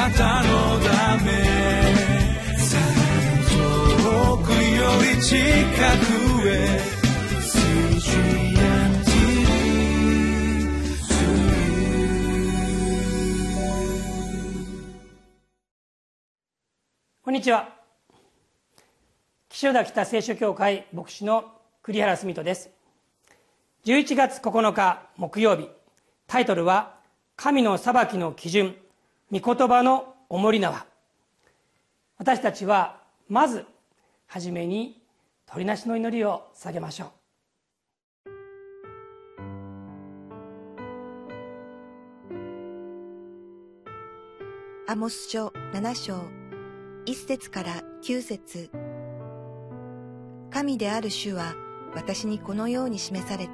なたのため遠くより近くへこんにちは。岸田北聖書協会牧師の栗原澄人です。11月9日木曜日。タイトルは「神の裁きの基準。御言葉の重り縄」私たちはまず初めに鳥なしの祈りを捧げましょう。アモス書7章一節から九節。神である主は私にこのように示された。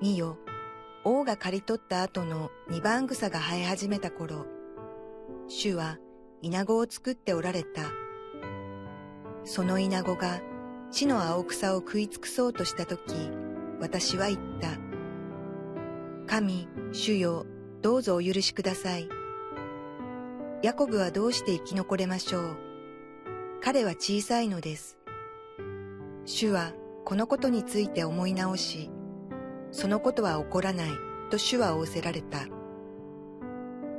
見よ、王が刈り取った後の二番草が生え始めた頃、主は稲子を作っておられた。その稲子が地の青草を食い尽くそうとしたとき、私は言った。神、主よ、どうぞお許しください。ヤコブはどうして生き残れましょう。彼は小さいのです。主はこのことについて思い直し、そのことは起こらないと主は仰せられた。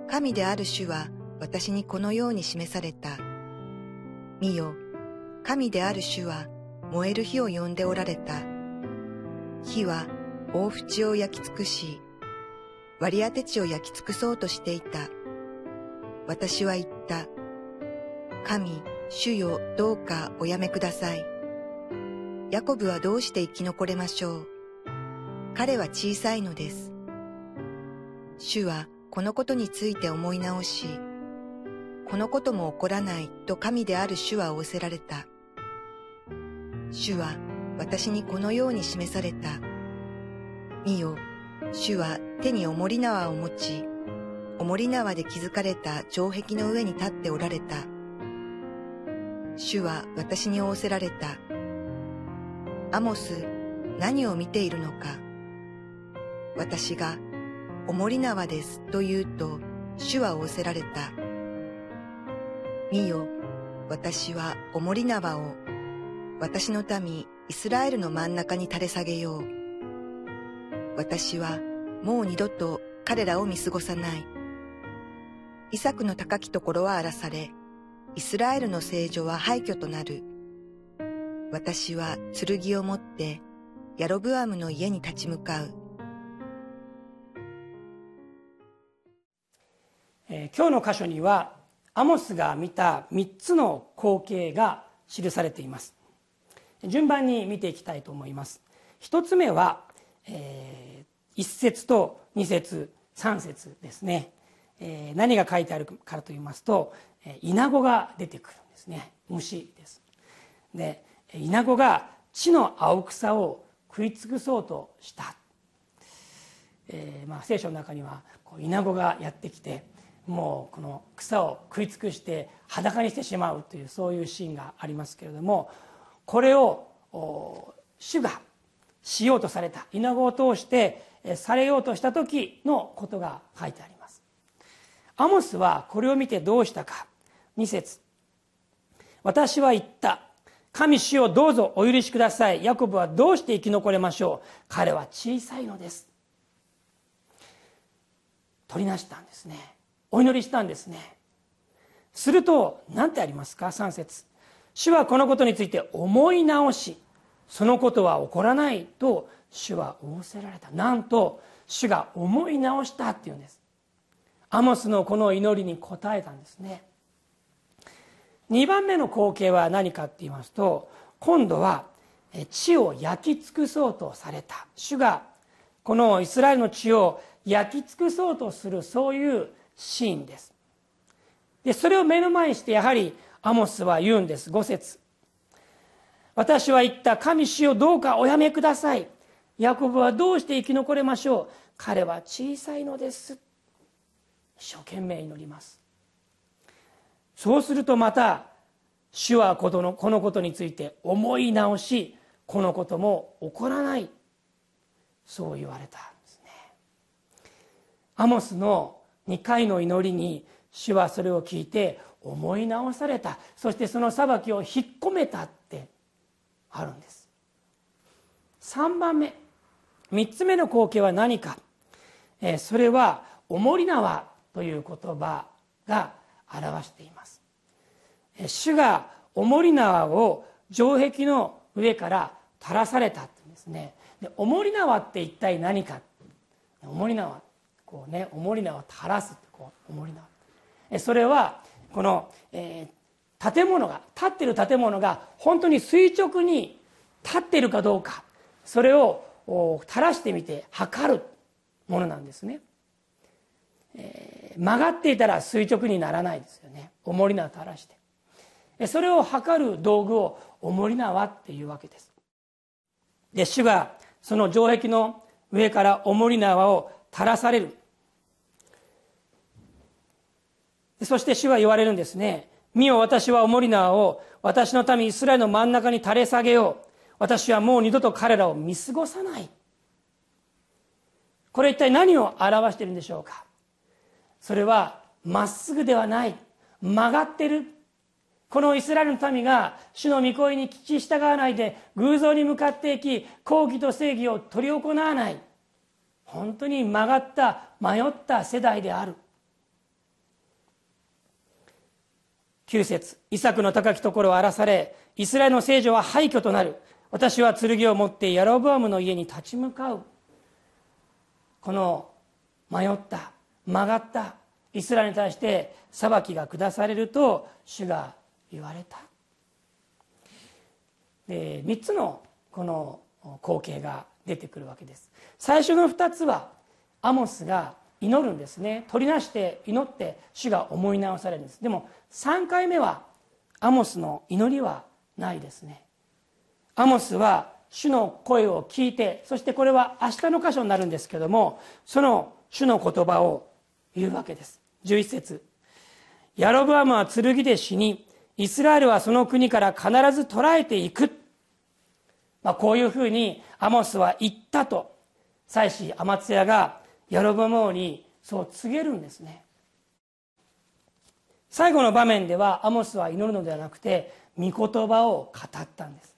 神である主は私にこのように示された。見よ、神である主は燃える火を呼んでおられた。火は大淵を焼き尽くし、割り当て地を焼き尽くそうとしていた。私は言った。神、主よ、どうかおやめください。ヤコブはどうして生き残れましょう。彼は小さいのです。主はこのことについて思い直し、このことも起こらないと神である主は仰せられた。主は私にこのように示された。見よ、主は手に重り縄を持ち、おもり縄で築かれた城壁の上に立っておられた。主は私に仰せられた。アモス、何を見ているのか。私が、おもり縄ですと言うと、主は仰せられた。見よ、私はおもり縄を、私の民イスラエルの真ん中に垂れ下げよう。私はもう二度と彼らを見過ごさない。イサクの高きところは荒らされ、イスラエルの聖女は廃墟となる。私は剣を持ってヤロブアムの家に立ち向かう。え、今日の箇所にはアモスが見た3つの光景が記されています。順番に見ていきたいと思います。一つ目は、えー、1節と2節3節ですね。えー、何が書いてあるからと言いますと、え、イナゴが出てくるんですね。虫です。でイナゴが地の青草を食い尽くそうとした、えーまあ、聖書の中にはこうイナゴがやってきてもうこの草を食い尽くして裸にしてしまうというそういうシーンがありますけれどもこれを主がしようとされたイナゴを通してされようとした時のことが書いてあります。アモスはこれを見てどうしたか。2節。私は言った。神主をどうぞお許しください。ヤコブはどうして生き残れましょう。彼は小さいのです。取りなしたんですね。お祈りしたんですね。すると何てありますか？3節。主はこのことについて思い直しそのことは起こらないと主は仰せられた。なんと主が思い直したっていうんです。アモスのこの祈りに応えたんですね。2番目の光景は何かって言いますと今度は地を焼き尽くそうとされた。主がこのイスラエルの地を焼き尽くそうとするそういうシーンです。でそれを目の前にしてやはりアモスは言うんです。5節。私は言った。神主をどうかおやめください。ヤコブはどうして生き残れましょう。彼は小さいのです。一生懸命祈ります。そうするとまた主はこのこのことについて思い直しこのことも起こらない。そう言われたんですね。アモスの2回の祈りに主はそれを聞いて思い直された。そしてその裁きを引っ込めたってあるんです。3番目。3つ目の光景は何か。えそれは「おもり縄」という言葉が表しています。主がおもり縄を城壁の上から垂らされたってんですね。でおもり縄って一体何か。おもり縄。こうねおもり縄を垂らすこうおもり縄。それはこの、えー、建物が立ってる建物が本当に垂直に立ってるかどうか。それを垂らしてみて測るものなんですね、えー、曲がっていたら垂直にならないですよね。重り縄垂らして。それを測る道具を重り縄っていうわけです。で主がその城壁の上から重り縄を垂らされる。そして主は言われるんですね。見よ私は重り縄を私の民イスラエルの真ん中に垂れ下げよう。私はもう二度と彼らを見過ごさない。これ一体何を表しているんでしょうか。それはまっすぐではない。曲がってる。このイスラエルの民が主の御声に聞き従わないで偶像に向かっていき抗議と正義を執り行わない。本当に曲がった迷った世代である。9節イサクの高きところを荒らされイスラエルの聖女は廃墟となる。私は剣を持ってヤロブアムの家に立ち向かう。この迷った曲がったイスラエルに対して裁きが下されると主が言われた。で3つのこの光景が出てくるわけです。最初の2つはアモスが祈るんですね。取りなして祈って主が思い直されるんです。でも3回目はアモスの祈りはないですね。アモスは主の声を聞いてそしてこれは明日の箇所になるんですけどもその主の言葉を言うわけです。11節。ヤロブアムは剣で死にイスラエルはその国から必ず捕らえていく、まあ、こういうふうにアモスは言ったと。妻子アマツヤがヤロブアム王にそう告げるんですね。最後の場面ではアモスは祈るのではなくて御言葉を語ったんです。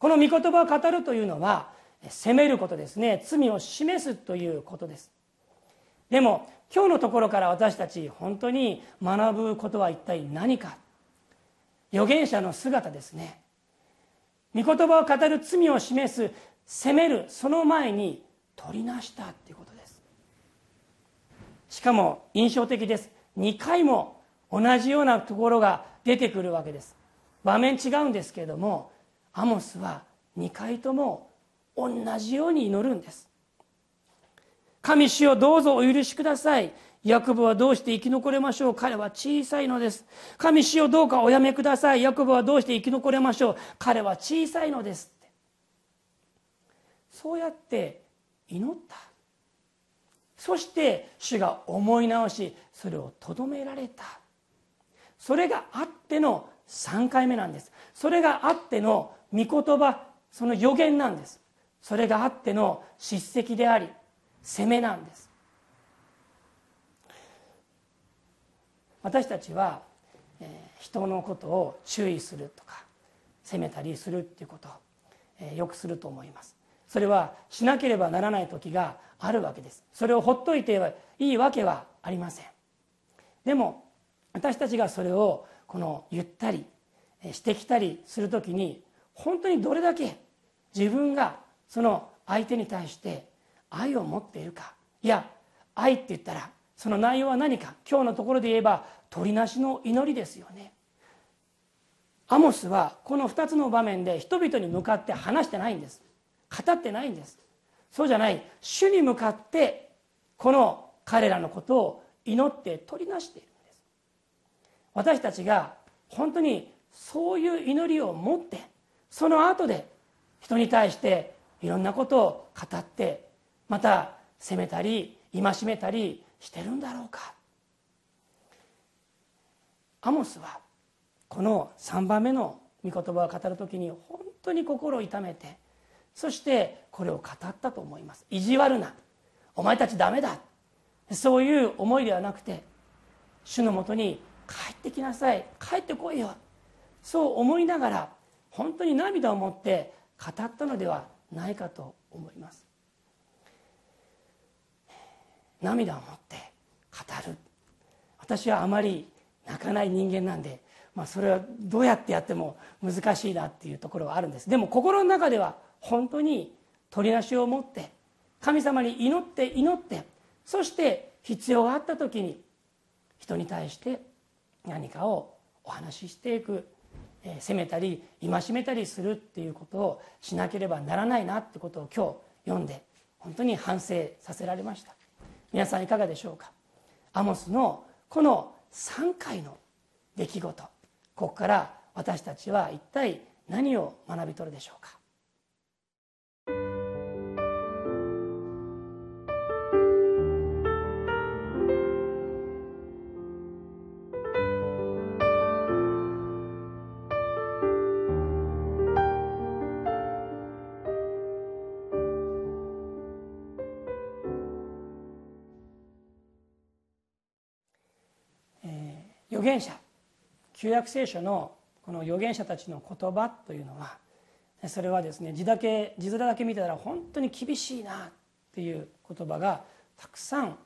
この御言葉を語るというのは責めることですね。罪を示すということです。でも今日のところから私たち本当に学ぶことは一体何か。預言者の姿ですね。御言葉を語る罪を示す責めるその前に取りなしたっていうことです。しかも印象的です。2回も同じようなところが出てくるわけです。場面違うんですけれどもアモスは2回とも同じように祈るんです。神主をどうぞお許しください。ヤコブはどうして生き残れましょう。彼は小さいのです。神主をどうかおやめください。ヤコブはどうして生き残れましょう。彼は小さいのですそうやって祈った。そして主が思い直しそれをとどめられた。それがあっての3回目なんです。それがあっての御言葉その予言なんです。それがあっての叱責であり責めなんです。私たちは、えー、人のことを注意するとか責めたりするっていうことを、えー、よくすると思います。それはしなければならない時があるわけです。それをほっといていいわけはありません。でも私たちがそれをこのゆったりしてきたりする時に本当にどれだけ自分がその相手に対して愛を持っているか。いや愛って言ったらその内容は何か。今日のところで言えば鳥なしの祈りですよね。アモスはこの2つの場面で人々に向かって話してないんです。語ってないんです。そうじゃない。主に向かってこの彼らのことを祈って取りなしているんです。私たちが本当にそういう祈りを持ってその後で人に対していろんなことを語ってまた責めたり戒めたりしてるんだろうか。アモスはこの3番目の御言葉を語る時に本当に心を痛めてそしてこれを語ったと思います。意地悪な。お前たちダメだ。そういう思いではなくて主のもとに帰ってきなさい。帰ってこいよ。そう思いながら本当に涙を持って語ったのではないかと思います。涙を持って語る。私はあまり泣かない人間なんで、まあ、それはどうやってやっても難しいなっていうところはあるんです。でも心の中では本当に取りなしを持って神様に祈って祈ってそして必要があった時に人に対して何かをお話ししていく責めたり戒めたりするっていうことをしなければならないなってことを今日読んで本当に反省させられました。皆さんいかがでしょうか？アモスのこの3回の出来事ここから私たちは一体何を学び取るでしょうか？預言者旧約聖書のこの預言者たちの言葉というのはそれはですね字だけ字面だけ見てたら本当に厳しいなっていう言葉がたくさん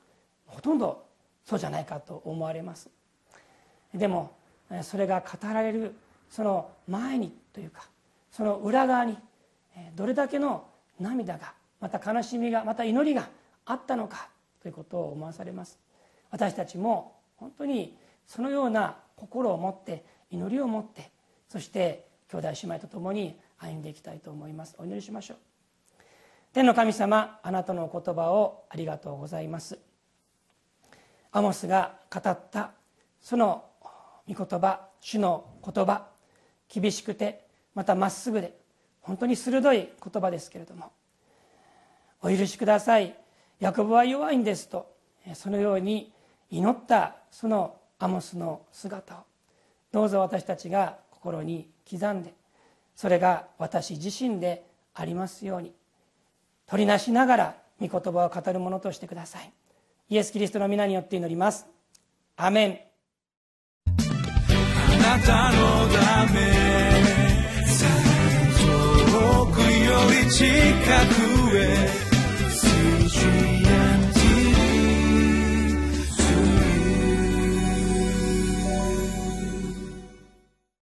ほとんどそうじゃないかと思われます。でもそれが語られるその前にというかその裏側にどれだけの涙がまた悲しみがまた祈りがあったのかということを思わされます。私たちも本当にそのような心を持って祈りを持ってそして兄弟姉妹と共に歩んでいきたいと思います。お祈りしましょう。天の神様あなたのお言葉をありがとうございます。アモスが語ったその御言葉主の言葉厳しくてまたまっすぐで本当に鋭い言葉ですけれどもお許しください。ヤコブは弱いんですとそのように祈ったそのアモスの姿を。どうぞ私たちが心に刻んでそれが私自身でありますように取りなしながら御言葉を語るものとしてください。イエス・キリストの皆によって祈ります。アメン。あなたのため遠くより近くへ